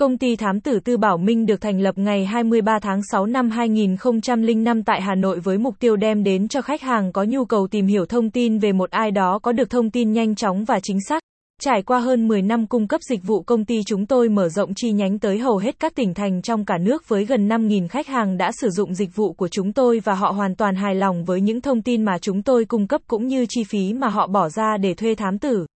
Công ty thám tử Tư Bảo Minh được thành lập ngày 23 tháng 6 năm 2005 tại Hà Nội với mục tiêu đem đến cho khách hàng có nhu cầu tìm hiểu thông tin về một ai đó có được thông tin nhanh chóng và chính xác. Trải qua hơn 10 năm cung cấp dịch vụ, công ty chúng tôi mở rộng chi nhánh tới hầu hết các tỉnh thành trong cả nước với gần 5.000 khách hàng đã sử dụng dịch vụ của chúng tôi và họ hoàn toàn hài lòng với những thông tin mà chúng tôi cung cấp cũng như chi phí mà họ bỏ ra để thuê thám tử.